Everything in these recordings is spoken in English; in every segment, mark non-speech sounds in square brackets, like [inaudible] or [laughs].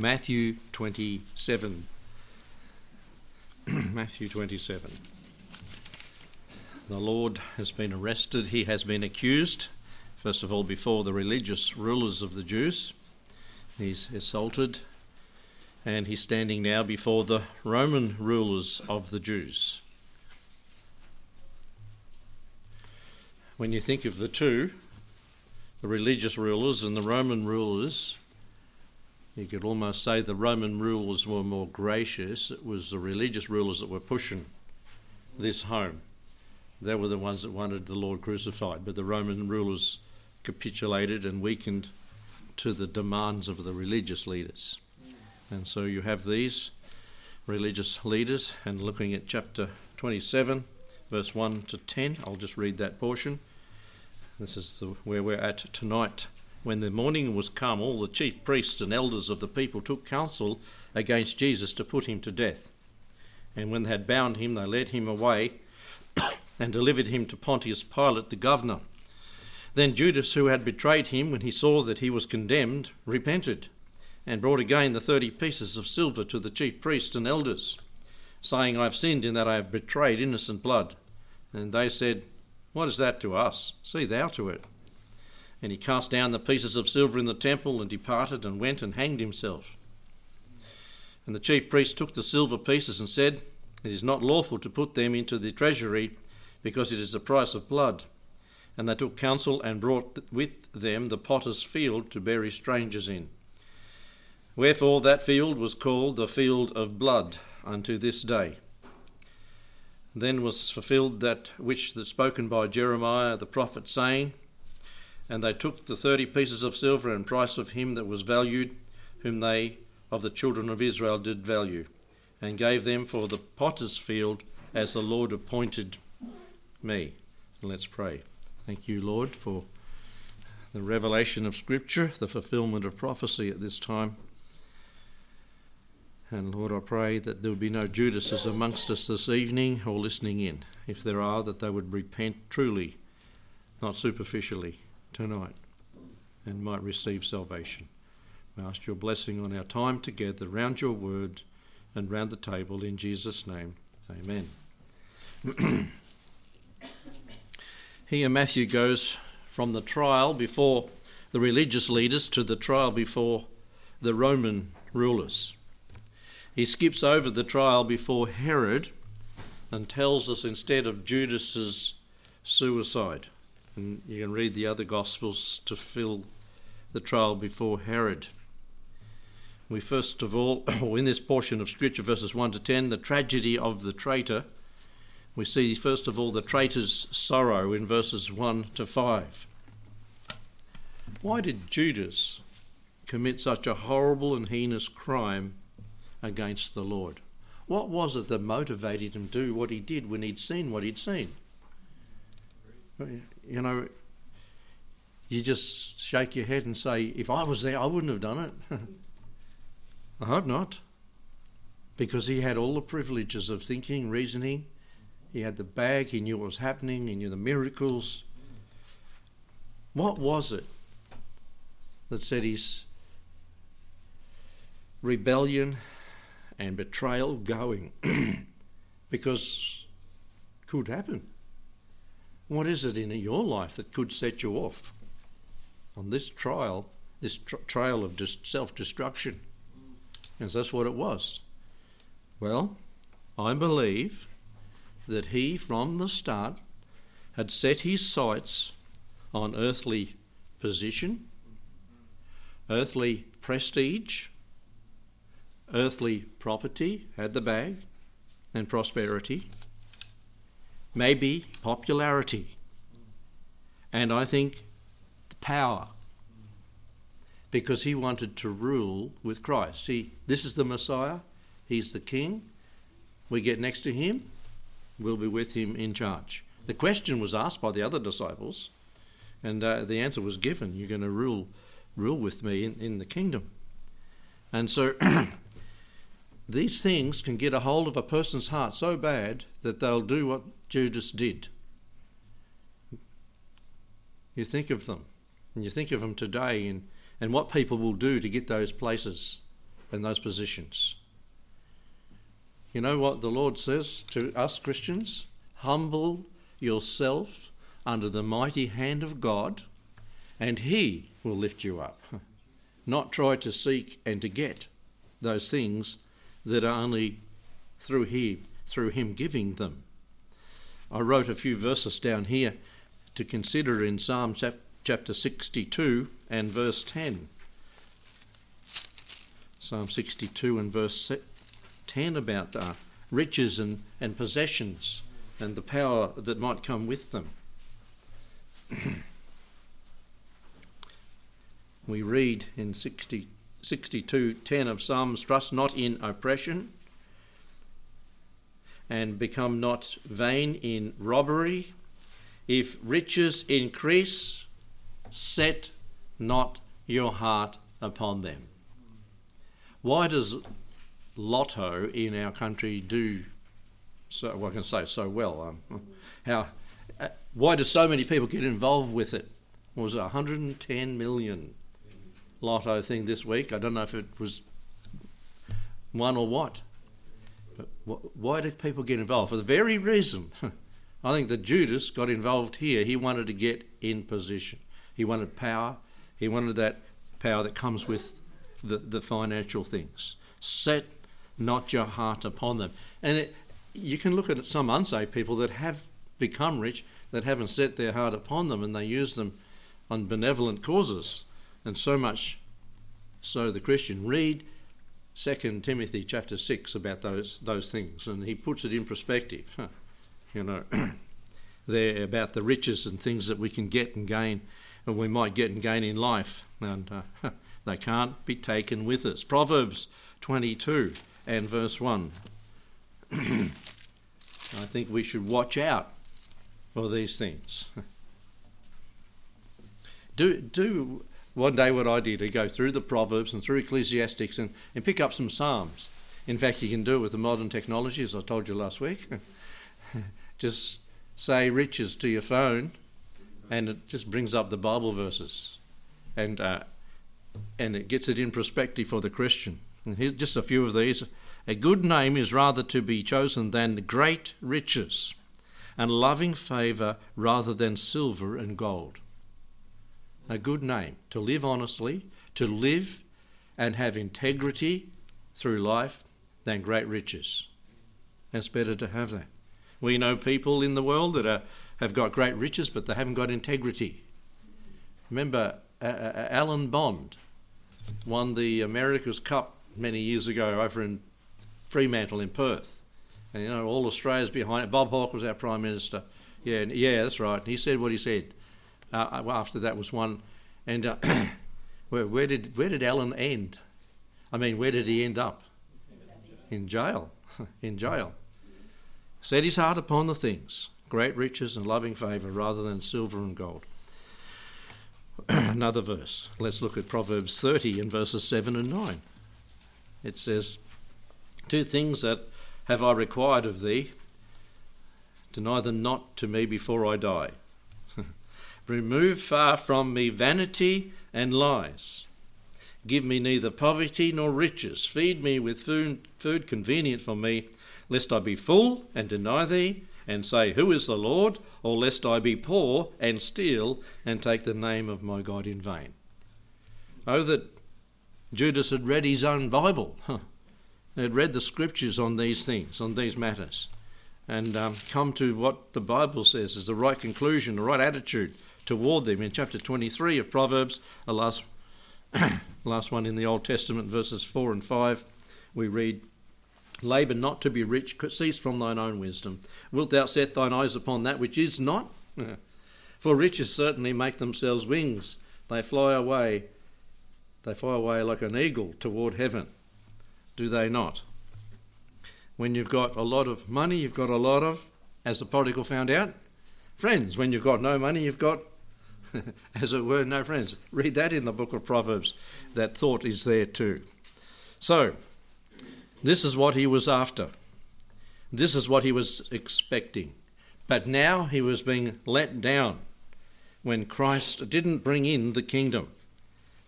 Matthew 27. [clears throat] Matthew 27. The Lord has been arrested. He has been accused, first of all, before the religious rulers of the Jews. He's assaulted, and he's standing now before the Roman rulers of the Jews. When you think of the two, the religious rulers and the Roman rulers, you could almost say the Roman rulers were more gracious. It was the religious rulers that were pushing this home. They were the ones that wanted the Lord crucified, but the Roman rulers capitulated and weakened to the demands of the religious leaders. And so you have these religious leaders, and looking at chapter 27, verse 1 to 10, I'll just read that portion. This is the, where we're at tonight. When the morning was come, all the chief priests and elders of the people took counsel against Jesus to put him to death. And when they had bound him, they led him away [coughs] and delivered him to Pontius Pilate, the governor. Then Judas, who had betrayed him, when he saw that he was condemned, repented and brought again the thirty pieces of silver to the chief priests and elders, saying, I have sinned in that I have betrayed innocent blood. And they said, What is that to us? See thou to it. And he cast down the pieces of silver in the temple and departed and went and hanged himself. And the chief priest took the silver pieces and said, It is not lawful to put them into the treasury, because it is the price of blood. And they took counsel and brought with them the potter's field to bury strangers in. Wherefore that field was called the field of blood unto this day. Then was fulfilled that which was spoken by Jeremiah the prophet, saying, and they took the thirty pieces of silver and price of him that was valued, whom they of the children of Israel did value, and gave them for the potter's field as the Lord appointed me. And Let's pray. Thank you, Lord, for the revelation of Scripture, the fulfillment of prophecy at this time. And Lord, I pray that there would be no Judases amongst us this evening or listening in. If there are, that they would repent truly, not superficially tonight and might receive salvation. We ask your blessing on our time together round your word and round the table in Jesus' name. Amen. [clears throat] Here, Matthew goes from the trial before the religious leaders to the trial before the Roman rulers. He skips over the trial before Herod and tells us instead of Judas's suicide. And you can read the other Gospels to fill the trial before Herod. We first of all, [coughs] in this portion of Scripture, verses 1 to 10, the tragedy of the traitor. We see first of all the traitor's sorrow in verses 1 to 5. Why did Judas commit such a horrible and heinous crime against the Lord? What was it that motivated him to do what he did when he'd seen what he'd seen? You know, you just shake your head and say, if I was there, I wouldn't have done it. [laughs] I hope not. Because he had all the privileges of thinking, reasoning. He had the bag, he knew what was happening, he knew the miracles. What was it that set his rebellion and betrayal going? [clears throat] because could happen. What is it in your life that could set you off on this trial, this tr- trail of dis- self destruction? Because that's what it was. Well, I believe that he, from the start, had set his sights on earthly position, earthly prestige, earthly property, had the bag, and prosperity maybe popularity, and I think the power, because he wanted to rule with Christ. See, this is the Messiah, he's the King. We get next to him, we'll be with him in charge. The question was asked by the other disciples, and uh, the answer was given You're going to rule, rule with me in, in the kingdom. And so [clears throat] these things can get a hold of a person's heart so bad that they'll do what Judas did. You think of them, and you think of them today, and, and what people will do to get those places and those positions. You know what the Lord says to us Christians? Humble yourself under the mighty hand of God, and He will lift you up. [laughs] Not try to seek and to get those things that are only through Him, through Him giving them. I wrote a few verses down here to consider in Psalm chapter 62 and verse 10. Psalm 62 and verse 10 about uh, riches and, and possessions and the power that might come with them. [clears throat] we read in 60, 62.10 of Psalms, Trust not in oppression, and become not vain in robbery. If riches increase, set not your heart upon them. Why does lotto in our country do so? Well, I can say so well. Um, how? Uh, why do so many people get involved with it? was it 110 million lotto thing this week? I don't know if it was one or what. But why did people get involved? For the very reason, [laughs] I think that Judas got involved here. He wanted to get in position. He wanted power. He wanted that power that comes with the, the financial things. Set not your heart upon them. And it, you can look at some unsaved people that have become rich that haven't set their heart upon them and they use them on benevolent causes. And so much so the Christian. Read 2 Timothy chapter 6 about those, those things and he puts it in perspective. Huh. You know, [clears throat] there about the riches and things that we can get and gain and we might get and gain in life. And uh, they can't be taken with us. Proverbs 22 and verse 1. [clears throat] I think we should watch out for these things. [laughs] do, do one day what I did, to go through the Proverbs and through Ecclesiastics and, and pick up some Psalms. In fact, you can do it with the modern technology, as I told you last week. [laughs] just say riches to your phone, and it just brings up the Bible verses. And uh, and it gets it in perspective for the Christian. And here's just a few of these. A good name is rather to be chosen than great riches, and loving favour rather than silver and gold. A good name, to live honestly, to live and have integrity through life than great riches. It's better to have that. We know people in the world that are, have got great riches, but they haven't got integrity. Remember uh, uh, Alan Bond, won the America's Cup many years ago over in Fremantle in Perth. And you know, all Australia's behind it. Bob Hawke was our Prime Minister. Yeah, yeah, that's right. He said what he said. Uh, uh after that was won. And uh, [coughs] where, where, did, where did Alan end? I mean, where did he end up? In jail. [laughs] in jail. Set his heart upon the things, great riches and loving favour, rather than silver and gold. [coughs] another verse. Let's look at Proverbs 30 and verses 7 and 9. It says, Two things that have I required of thee, deny them not to me before I die. Remove far from me vanity and lies. Give me neither poverty nor riches. Feed me with food, food convenient for me, lest I be full and deny thee and say, Who is the Lord? Or lest I be poor and steal and take the name of my God in vain. Oh, that Judas had read his own Bible. Huh. Had read the scriptures on these things, on these matters, and um, come to what the Bible says is the right conclusion, the right attitude toward them. In chapter 23 of Proverbs, the last, [coughs] last one in the Old Testament, verses 4 and 5, we read, Labour not to be rich, cease from thine own wisdom. Wilt thou set thine eyes upon that which is not? For riches certainly make themselves wings. They fly away. They fly away like an eagle toward heaven. Do they not? When you've got a lot of money, you've got a lot of, as the prodigal found out, friends. When you've got no money, you've got, [laughs] as it were, no friends. Read that in the book of Proverbs. That thought is there too. So, this is what he was after. This is what he was expecting. But now he was being let down when Christ didn't bring in the kingdom.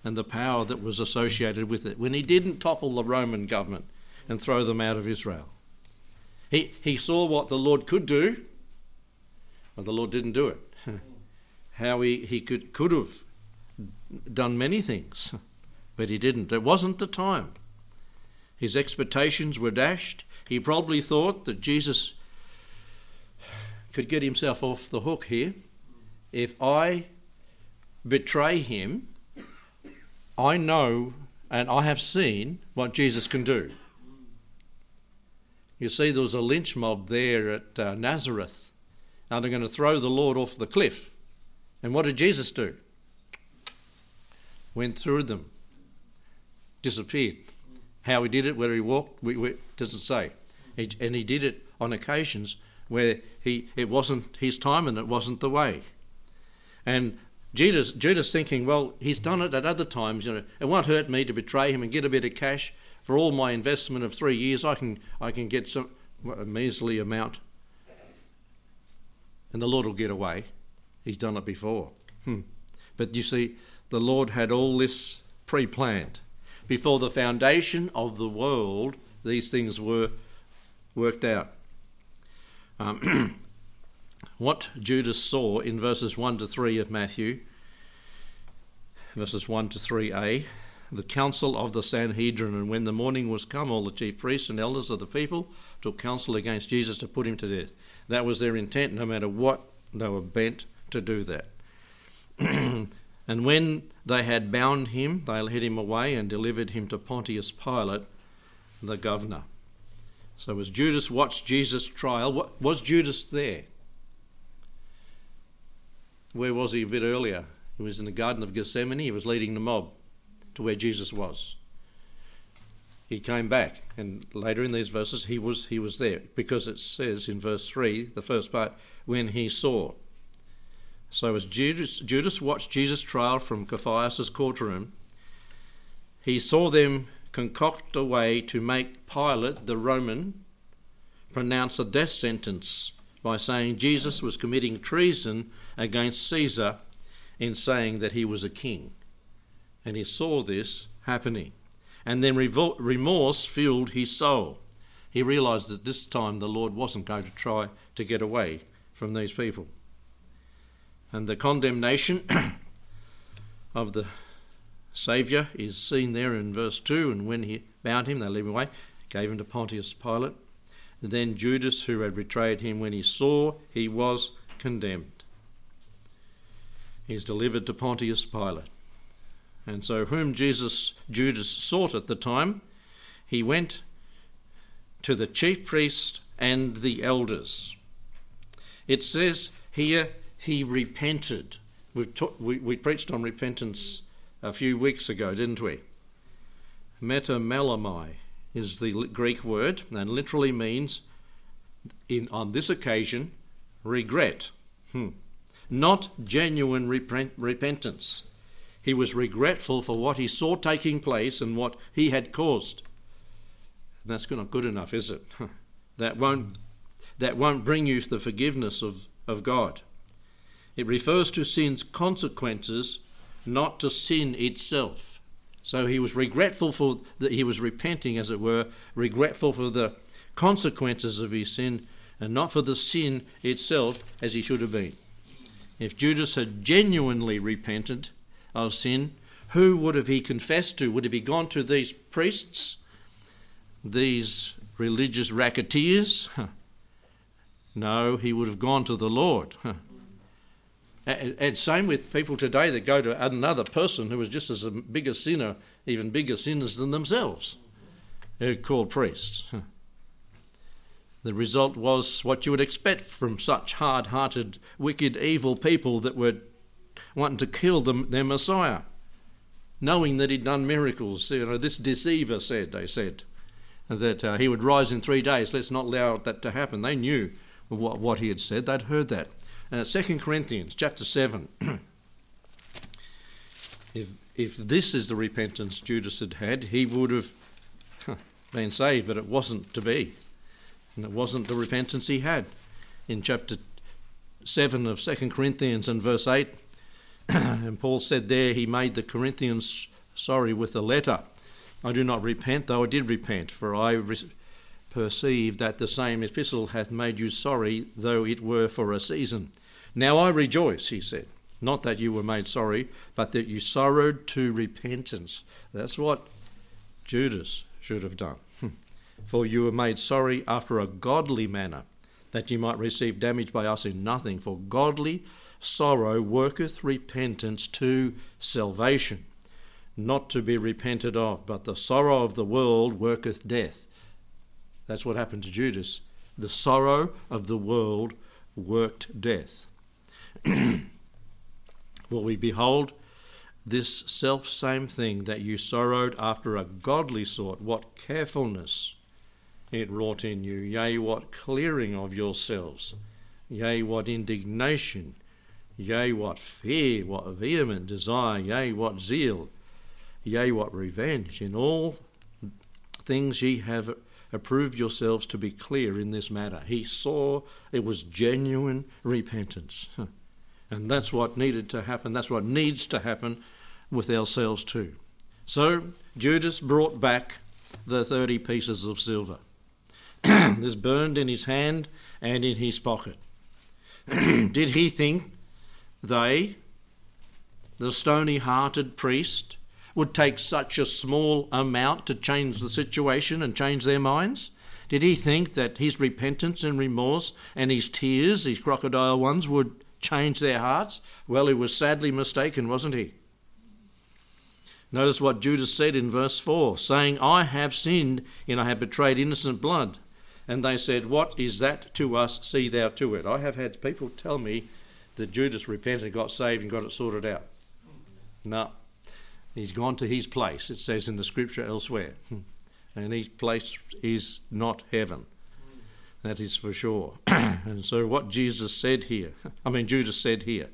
and the power that was associated with it when he didn't topple the Roman government and throw them out of Israel. He, he saw what the Lord could do, but the Lord didn't do it. [laughs] How he, he could, could have done many things, [laughs] but he didn't. It wasn't the time. His expectations were dashed. He probably thought that Jesus could get himself off the hook here. If I betray him, I know and I have seen what Jesus can do. You see, there was a lynch mob there at uh, Nazareth, and they're going to throw the Lord off the cliff. And what did Jesus do? Went through them, disappeared. How he did it, where he walked, we, we, doesn't say. He, and he did it on occasions where he, it wasn't his time and it wasn't the way. And Judas, Judas thinking, well, he's done it at other times. You know, it won't hurt me to betray him and get a bit of cash for all my investment of three years. I can, I can get some a measly amount, and the Lord will get away. He's done it before. Hmm. But you see, the Lord had all this pre-planned before the foundation of the world. These things were worked out. Um, [clears throat] what Judas saw in verses 1 to 3 of Matthew, verses 1 to 3a, the council of the Sanhedrin, and when the morning was come, all the chief priests and elders of the people took counsel against Jesus to put him to death. That was their intent, no matter what, they were bent to do that. [clears throat] and when they had bound him, they led him away and delivered him to Pontius Pilate, the governor. So as Judas watched Jesus' trial, was Judas there? Where was he a bit earlier? He was in the Garden of Gethsemane. He was leading the mob to where Jesus was. He came back, and later in these verses, he was he was there because it says in verse three, the first part, when he saw. So as Judas, Judas watched Jesus' trial from Caiaphas' courtroom, he saw them concoct a way to make Pilate, the Roman, pronounce a death sentence by saying Jesus was committing treason against Caesar in saying that he was a king. And he saw this happening. And then remorse filled his soul. He realized that this time the Lord wasn't going to try to get away from these people. And the condemnation [clears throat] of the Saviour is seen there in verse 2. And when he bound him, they led him away, gave him to Pontius Pilate. And then Judas, who had betrayed him, when he saw he was condemned, he's delivered to Pontius Pilate. And so, whom Jesus Judas sought at the time, he went to the chief priest and the elders. It says here he repented. Ta- we, we preached on repentance a few weeks ago, didn't we? Metamelomai is the Greek word and literally means, in, on this occasion, regret. Hmm. Not genuine repent- repentance. He was regretful for what he saw taking place and what he had caused. And that's not good enough, is it? [laughs] that won't that won't bring you the forgiveness of, of God. It refers to sin's consequences, not to sin itself. So he was regretful for that he was repenting, as it were, regretful for the consequences of his sin, and not for the sin itself, as he should have been. If Judas had genuinely repented of sin, who would have he confessed to? Would have he gone to these priests, these religious racketeers? no, he would have gone to the Lord. And same with people today that go to another person who is just as a sinner, even bigger sinners than themselves, who called priests. The result was what you would expect from such hard hearted, wicked, evil people that were wanting to kill them, their Messiah, knowing that he'd done miracles. You know, this deceiver said, they said, that uh, he would rise in three days. Let's not allow that to happen. They knew what, what he had said, they'd heard that. Uh, 2 Corinthians chapter 7. [clears throat] if, if this is the repentance Judas had had, he would have been saved, but it wasn't to be. And it wasn't the repentance he had. In chapter 7 of 2 Corinthians and verse 8, [coughs] and Paul said there he made the Corinthians sorry with a letter. I do not repent, though I did repent, for I re- perceive that the same epistle hath made you sorry, though it were for a season. Now I rejoice, he said, not that you were made sorry, but that you sorrowed to repentance. That's what Judas should have done. Hmm. for you were made sorry after a godly manner, that you might receive damage by us in nothing. For godly sorrow worketh repentance to salvation, not to be repented of, but the sorrow of the world worketh death. That's what happened to Judas. The sorrow of the world worked death. [clears throat] For we behold this self same thing that you sorrowed after a godly sort, what carefulness it wrought in you, yea, what clearing of yourselves, yea, what indignation, yea, what fear, what vehement desire, yea, what zeal, yea, what revenge. In all things ye have approved yourselves to be clear in this matter. He saw it was genuine repentance. And that's what needed to happen. That's what needs to happen with ourselves too. So Judas brought back the 30 pieces of silver. [clears throat] this burned in his hand and in his pocket. [clears throat] Did he think they, the stony hearted priest, would take such a small amount to change the situation and change their minds? Did he think that his repentance and remorse and his tears, these crocodile ones, would change their hearts? Well, he was sadly mistaken, wasn't he? Notice what Judas said in verse 4 saying, I have sinned and I have betrayed innocent blood. And they said, What is that to us? See thou to it. I have had people tell me that Judas repented, got saved, and got it sorted out. No. He's gone to his place, it says in the scripture elsewhere. [laughs] And his place is not heaven. That is for sure. [clears throat] and so, what Jesus said here, [laughs] I mean, Judas said here,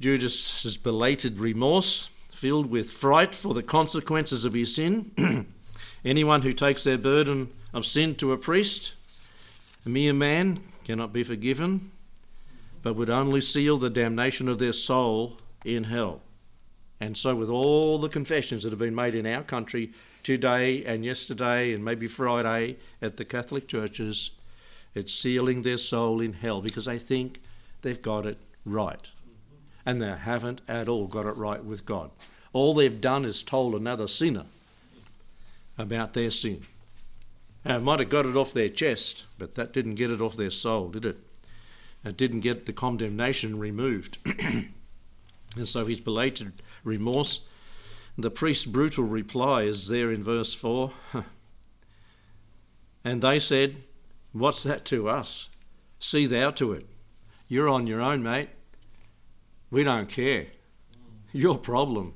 Judas's belated remorse, filled with fright for the consequences of his sin. [clears throat] Anyone who takes their burden of sin to a priest, a mere man, cannot be forgiven, but would only seal the damnation of their soul in hell. And so, with all the confessions that have been made in our country today and yesterday and maybe Friday at the Catholic churches, it's sealing their soul in hell because they think they've got it right. And they haven't at all got it right with God. All they've done is told another sinner about their sin. Now, might have got it off their chest, but that didn't get it off their soul, did it? Didn't get the condemnation removed. [clears throat] and so his belated remorse the priest's brutal reply is there in verse 4. [laughs] and they said, What's that to us? See thou to it. You're on your own, mate. We don't care. Your problem.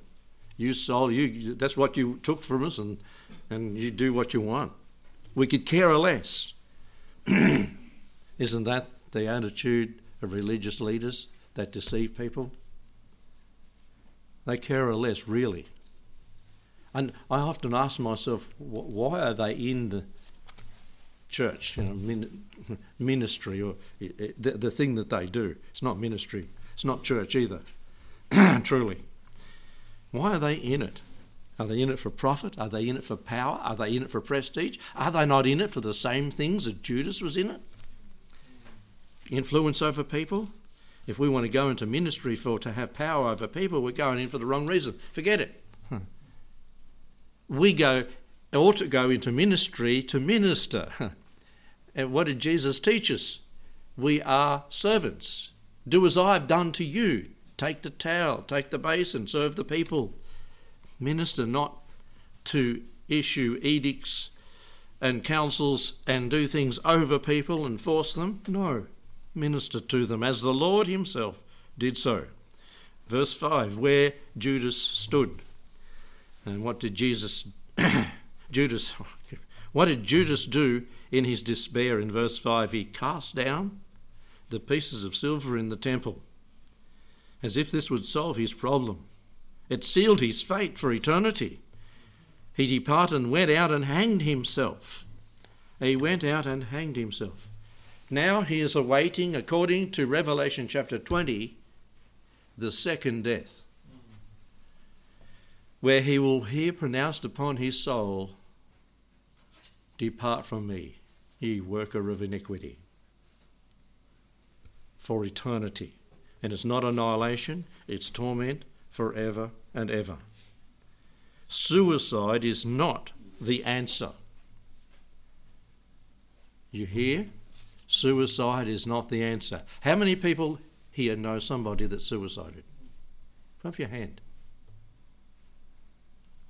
You sold you that's what you took from us and, and you do what you want. We could care less. [clears throat] Isn't that the attitude of religious leaders that deceive people? They care less, really. And I often ask myself, why are they in the church, you know, [laughs] ministry, or the, the thing that they do? It's not ministry, it's not church either, [clears throat] truly. Why are they in it? Are they in it for profit? Are they in it for power? Are they in it for prestige? Are they not in it for the same things that Judas was in it? Influence over people? If we want to go into ministry for to have power over people, we're going in for the wrong reason. Forget it hmm. we go ought to go into ministry to minister. [laughs] and what did Jesus teach us? We are servants. Do as I've done to you. Take the towel, take the basin, serve the people. Minister not to issue edicts and councils and do things over people and force them. No, minister to them as the Lord Himself did so. Verse 5 where Judas stood. And what did Jesus, [coughs] Judas, [coughs] what did Judas do in his despair in verse 5? He cast down the pieces of silver in the temple as if this would solve his problem. It sealed his fate for eternity. He departed and went out and hanged himself. He went out and hanged himself. Now he is awaiting, according to Revelation chapter 20, the second death, where he will hear pronounced upon his soul, Depart from me, ye worker of iniquity, for eternity. And it's not annihilation, it's torment forever and ever. Suicide is not the answer. You hear? Suicide is not the answer. How many people here know somebody that suicided? Put up your hand.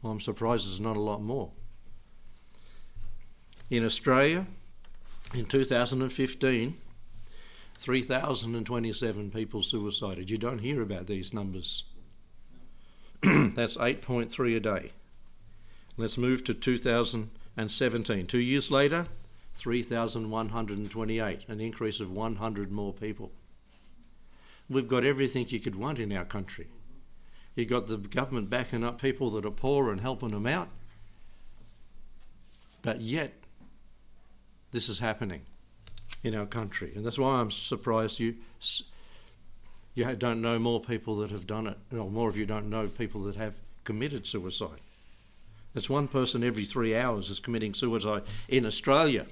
Well, I'm surprised there's not a lot more. In Australia, in 2015, 3,027 people suicided. You don't hear about these numbers. [clears throat] That's 8.3 a day. Let's move to 2017. Two years later, 3,128, an increase of 100 more people. We've got everything you could want in our country. You've got the government backing up people that are poor and helping them out. But yet, this is happening in our country. And that's why I'm surprised you you don't know more people that have done it, or more of you don't know people that have committed suicide. It's one person every three hours is committing suicide in Australia.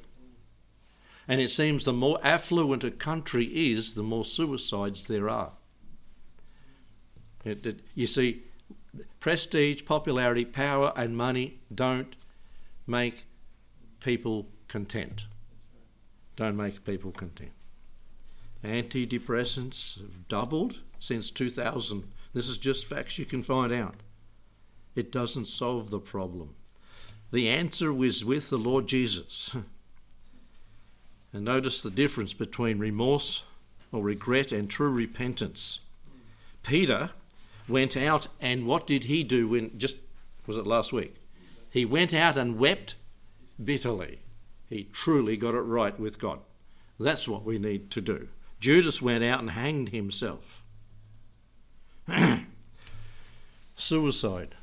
And it seems the more affluent a country is, the more suicides there are. It, it, you see, prestige, popularity, power, and money don't make people content. Don't make people content. Antidepressants have doubled since 2000. This is just facts you can find out. It doesn't solve the problem. The answer was with the Lord Jesus. [laughs] and notice the difference between remorse or regret and true repentance. Peter went out and what did he do when just was it last week? He went out and wept bitterly. He truly got it right with God. That's what we need to do. Judas went out and hanged himself. [clears throat] Suicide.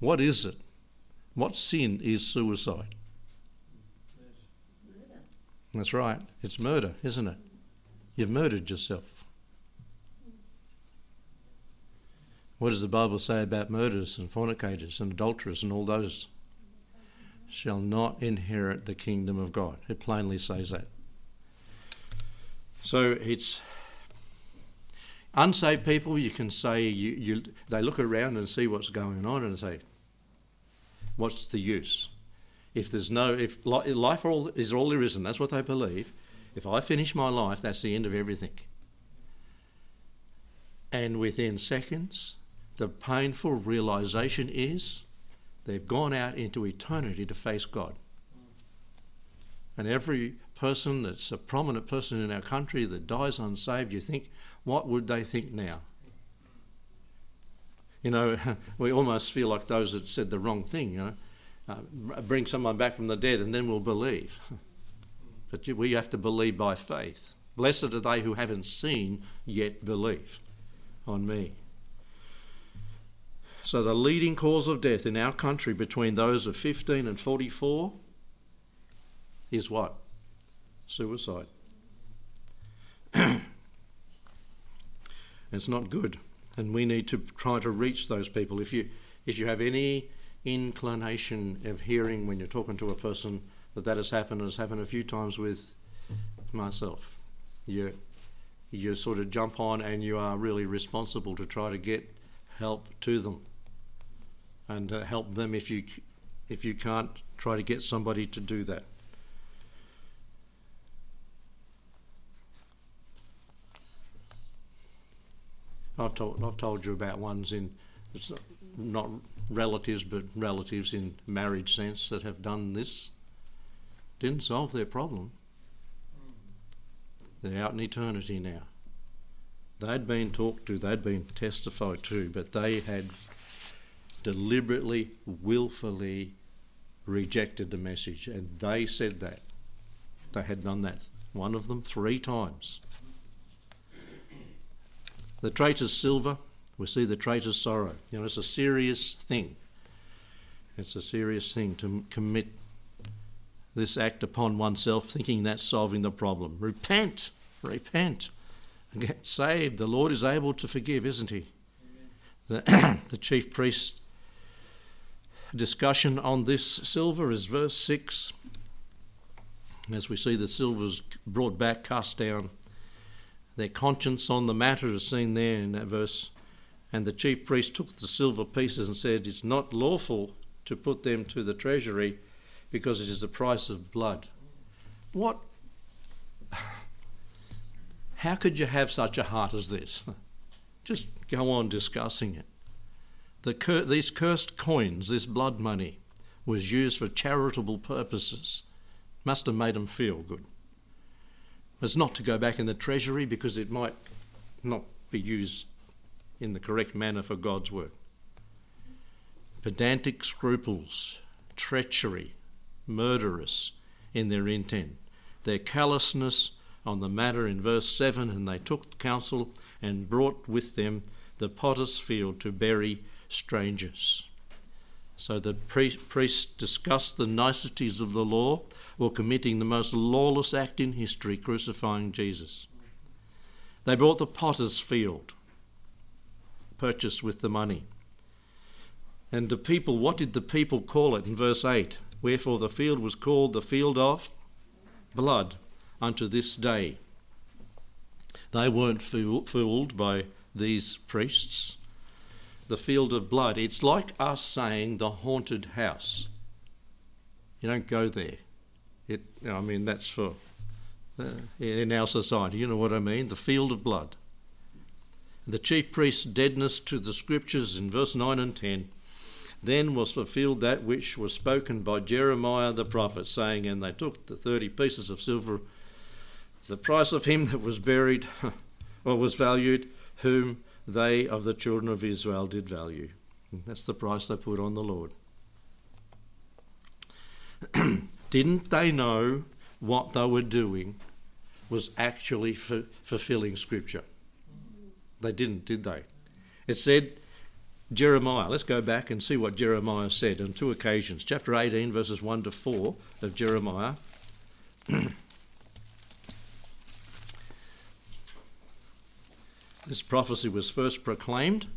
What is it? What sin is suicide? That's right. It's murder, isn't it? You've murdered yourself. What does the Bible say about murderers and fornicators and adulterers and all those? Shall not inherit the kingdom of God. It plainly says that. So it's unsaved people. You can say you, you they look around and see what's going on and say, "What's the use?" If there's no if life all, is all there is, and that's what they believe. If I finish my life, that's the end of everything. And within seconds, the painful realization is they've gone out into eternity to face God. And every person that's a prominent person in our country that dies unsaved, you think, what would they think now? You know, [laughs] we almost feel like those that said the wrong thing, you know. Uh, bring someone back from the dead and then we'll believe. [laughs] But we have to believe by faith. Blessed are they who haven't seen yet believe on me. So, the leading cause of death in our country between those of 15 and 44 is what? suicide. [clears throat] it's not good, and we need to try to reach those people. If you if you have any inclination of hearing when you're talking to a person that that has happened, and has happened a few times with myself. You you sort of jump on and you are really responsible to try to get help to them and uh, help them if you if you can't try to get somebody to do that. I've told I've told you about ones in it's not relatives but relatives in marriage sense that have done this. Didn't solve their problem. They're out in eternity now. They'd been talked to, they'd been testified to, but they had deliberately, willfully rejected the message, and they said that. They had done that. One of them three times. The traitor's silver, we see the traitor's sorrow. You know, it's a serious thing. It's a serious thing to commit this act upon oneself, thinking that's solving the problem. Repent, repent, get saved. The Lord is able to forgive, isn't He? The, [clears throat] the chief priest discussion on this silver is verse 6. As we see the silver's brought back, cast down. Their conscience on the matter is seen there in that verse. And the chief priest took the silver pieces and said, It's not lawful to put them to the treasury because it is the price of blood. What? [sighs] How could you have such a heart as this? [laughs] Just go on discussing it. The cur- these cursed coins, this blood money, was used for charitable purposes. Must have made them feel good. It's not to go back in the treasury because it might not be used in the correct manner for God's work. Pedantic scruples, treachery, murderous in their intent. Their callousness on the matter in verse 7 and they took counsel and brought with them the potter's field to bury strangers. So the priests discussed the niceties of the law or committing the most lawless act in history, crucifying Jesus. They brought the potter's field, purchased with the money. And the people, what did the people call it in verse 8? Wherefore the field was called the field of blood unto this day. They weren't fooled by these priests. The field of blood, it's like us saying the haunted house. You don't go there. It, I mean, that's for uh, in our society. You know what I mean? The field of blood. The chief priest's deadness to the scriptures in verse 9 and 10 then was fulfilled that which was spoken by Jeremiah the prophet, saying, And they took the thirty pieces of silver, the price of him that was buried, [laughs] or was valued, whom they of the children of Israel did value. And that's the price they put on the Lord. [clears throat] Didn't they know what they were doing was actually f- fulfilling Scripture? They didn't, did they? It said, Jeremiah, let's go back and see what Jeremiah said on two occasions. Chapter 18, verses 1 to 4 of Jeremiah. [clears throat] this prophecy was first proclaimed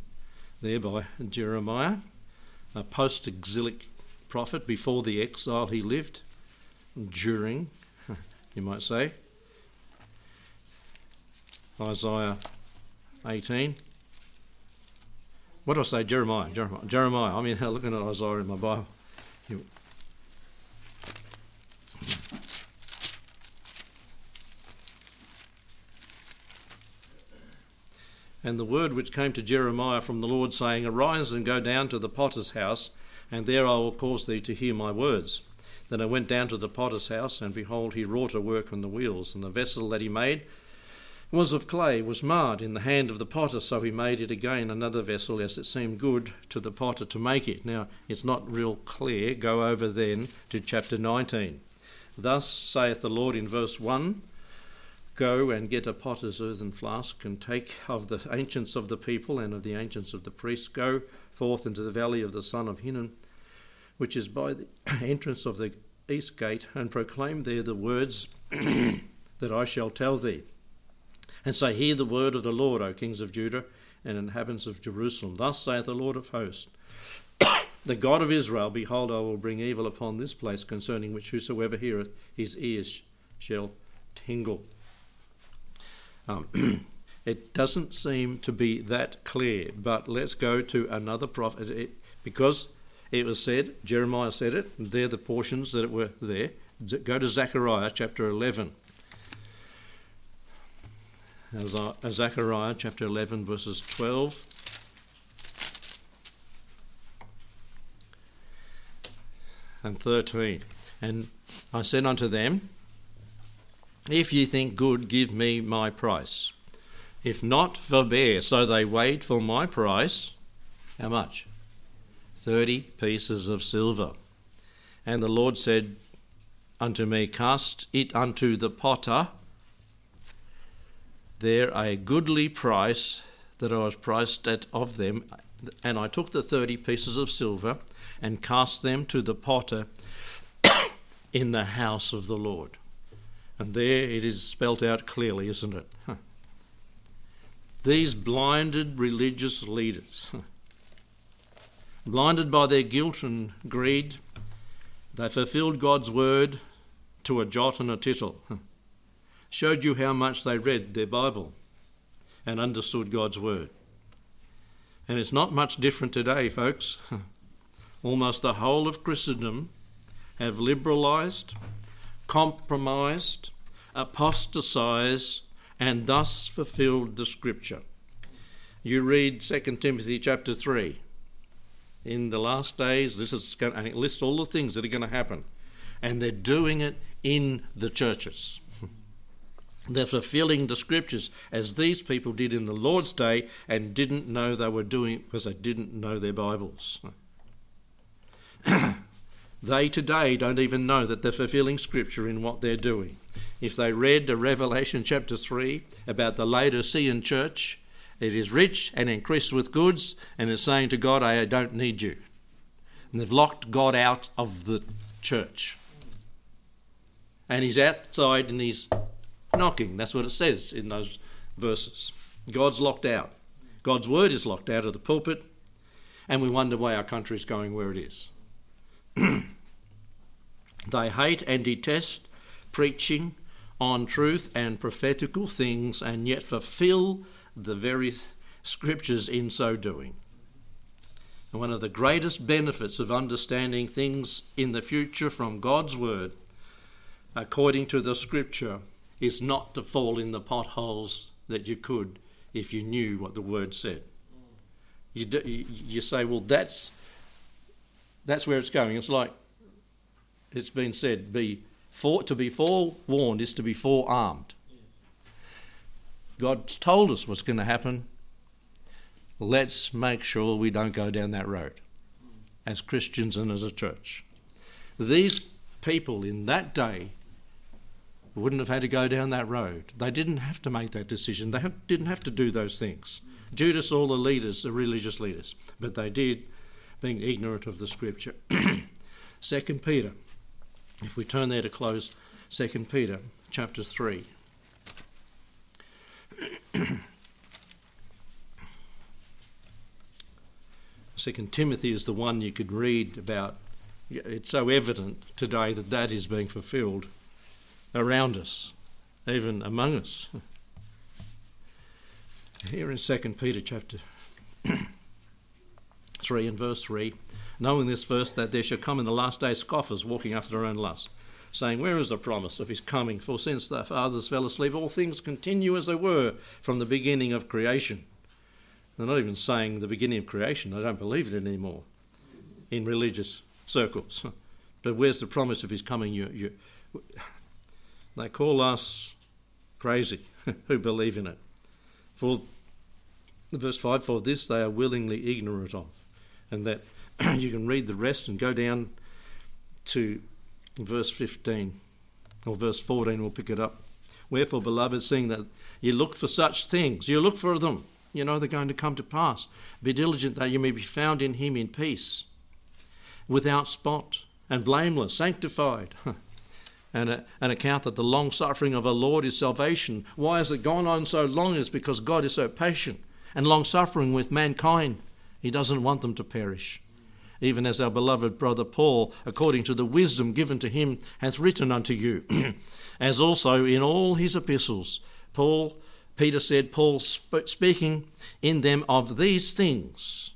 there by Jeremiah, a post exilic prophet before the exile he lived, during, [laughs] you might say. Isaiah 18. What do I say? Jeremiah. Jeremiah. Jeremiah. I mean, [laughs] looking at Isaiah in my Bible. And the word which came to Jeremiah from the Lord, saying, Arise and go down to the potter's house, and there I will cause thee to hear my words. Then I went down to the potter's house, and behold, he wrought a work on the wheels, and the vessel that he made was of clay, was marred in the hand of the potter, so he made it again another vessel as it seemed good to the potter to make it. Now, it's not real clear. Go over then to chapter 19. Thus saith the Lord in verse 1 Go and get a potter's earthen flask, and take of the ancients of the people and of the ancients of the priests. Go forth into the valley of the son of Hinnom, which is by the [coughs] entrance of the east gate, and proclaim there the words [coughs] that I shall tell thee and say, Hear the word of the Lord, O kings of Judah and inhabitants of Jerusalem. Thus saith the Lord of hosts, [coughs] the God of Israel, Behold, I will bring evil upon this place, concerning which whosoever heareth, his ears shall tingle. Um, [clears throat] it doesn't seem to be that clear, but let's go to another prophet. It, because it was said, Jeremiah said it, they're the portions that were there. Go to Zechariah chapter 11. Zechariah chapter 11, verses 12. And 13. And I said unto them, If ye think good, give me my price. If not, forbear. So they weighed for my price. How much? Thirty pieces of silver. And the Lord said unto me, Cast it unto the potter there a goodly price that I was priced at of them, and I took the thirty pieces of silver and cast them to the potter [coughs] in the house of the Lord. And there it is spelt out clearly, isn't it? These blinded religious leaders, blinded by their guilt and greed, they fulfilled God's word to a jot and a tittle, showed you how much they read their Bible and understood God's word. And it's not much different today, folks. [laughs] Almost the whole of Christendom have liberalised, compromised, apostatized, and thus fulfilled the scripture. You read 2 Timothy chapter 3. In the last days, this is going to list all the things that are going to happen. And they're doing it in the churches. They're fulfilling the scriptures as these people did in the Lord's day and didn't know they were doing it because they didn't know their Bibles. [clears throat] they today don't even know that they're fulfilling scripture in what they're doing if they read the Revelation chapter 3 about the Laodicean church, it is rich and increased with goods, and is saying to God, I don't need you. And they've locked God out of the church. And he's outside and he's knocking. That's what it says in those verses. God's locked out. God's word is locked out of the pulpit, and we wonder why our country is going where it is. [clears throat] they hate and detest preaching on truth and prophetical things and yet fulfill the very scriptures in so doing. And one of the greatest benefits of understanding things in the future from God's Word, according to the Scripture, is not to fall in the potholes that you could if you knew what the Word said. You, do, you say, well, that's, that's where it's going. It's like it's been said, be for, to be forewarned is to be forearmed. God told us what's going to happen. Let's make sure we don't go down that road as Christians and as a church. These people in that day wouldn't have had to go down that road. They didn't have to make that decision. They have, didn't have to do those things. Judas, all the leaders, the religious leaders, but they did, being ignorant of the scripture. [clears throat] Second Peter if we turn there to close Second Peter chapter 3. [clears throat] Second Timothy is the one you could read about. It's so evident today that that is being fulfilled around us, even among us. Here in Second Peter chapter [clears throat] 3 and verse 3, knowing this first, that there shall come in the last days scoffers walking after their own lust, saying, Where is the promise of his coming? For since the fathers fell asleep, all things continue as they were from the beginning of creation. They're not even saying the beginning of creation. they don't believe it anymore in religious circles. [laughs] But where's the promise of his coming? You, you, they call us crazy [laughs] who believe in it. For verse 5 For this they are willingly ignorant of, and that [clears throat] you can read the rest and go down to verse 15 or verse 14, we'll pick it up. Wherefore, beloved, seeing that you look for such things, you look for them, you know they're going to come to pass. Be diligent that you may be found in him in peace, without spot and blameless, sanctified. [laughs] and a, an account that the long suffering of our Lord is salvation. Why has it gone on so long? It's because God is so patient and long suffering with mankind. He doesn't want them to perish even as our beloved brother Paul, according to the wisdom given to him, hath written unto you. [clears throat] as also in all his epistles, Paul, Peter said, Paul sp- speaking in them of these things,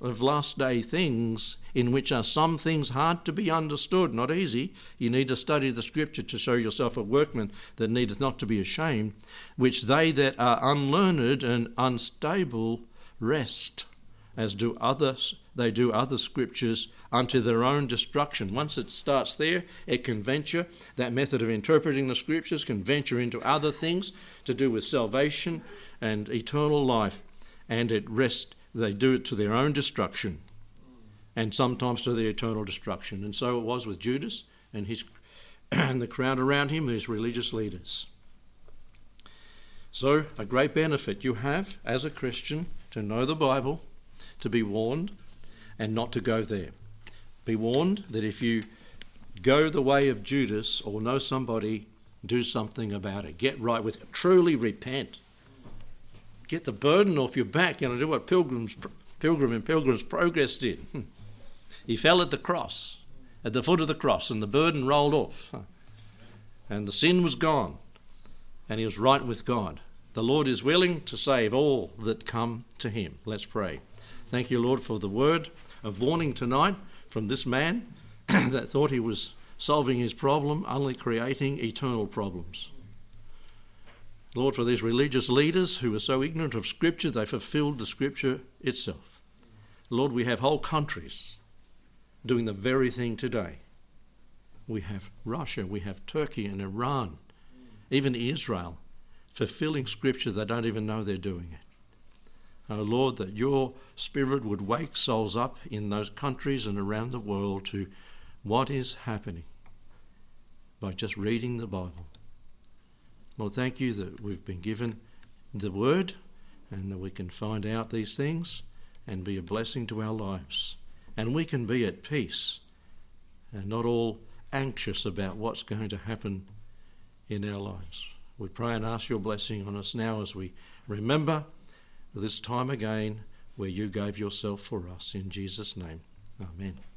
of last day things, in which are some things hard to be understood, not easy. You need to study the scripture to show yourself a workman that needeth not to be ashamed, which they that are unlearned and unstable wrest as do others they do other scriptures unto their own destruction. Once it starts there, it can venture, that method of interpreting the scriptures can venture into other things to do with salvation and eternal life, and it wrest they do it to their own destruction and sometimes to their eternal destruction. And so it was with Judas and his [clears throat] and the crowd around him, his religious leaders. So, a great benefit you have as a Christian to know the Bible to be warned and not to go there. Be warned that if you go the way of Judas or know somebody, do something about it. Get right with it. Truly repent. Get the burden off your back. You know, do what pilgrims, pilgrim and pilgrim's progress did. Hmm. He fell at the cross, at the foot of the cross, and the burden rolled off. And the sin was gone, and he was right with God. The Lord is willing to save all that come to him. Let's pray. Thank you, Lord, for the word of warning tonight from this man [clears throat] that thought he was solving his problem, only creating eternal problems. Lord, for these religious leaders who were so ignorant of Scripture, they fulfilled the Scripture itself. Lord, we have whole countries doing the very thing today. We have Russia, we have Turkey and Iran, even Israel, fulfilling Scripture they don't even know they're doing it. Oh Lord, that your Spirit would wake souls up in those countries and around the world to what is happening by just reading the Bible. Lord, thank you that we've been given the Word and that we can find out these things and be a blessing to our lives. And we can be at peace and not all anxious about what's going to happen in our lives. We pray and ask your blessing on us now as we remember this time again where you gave yourself for us. In Jesus' name, amen.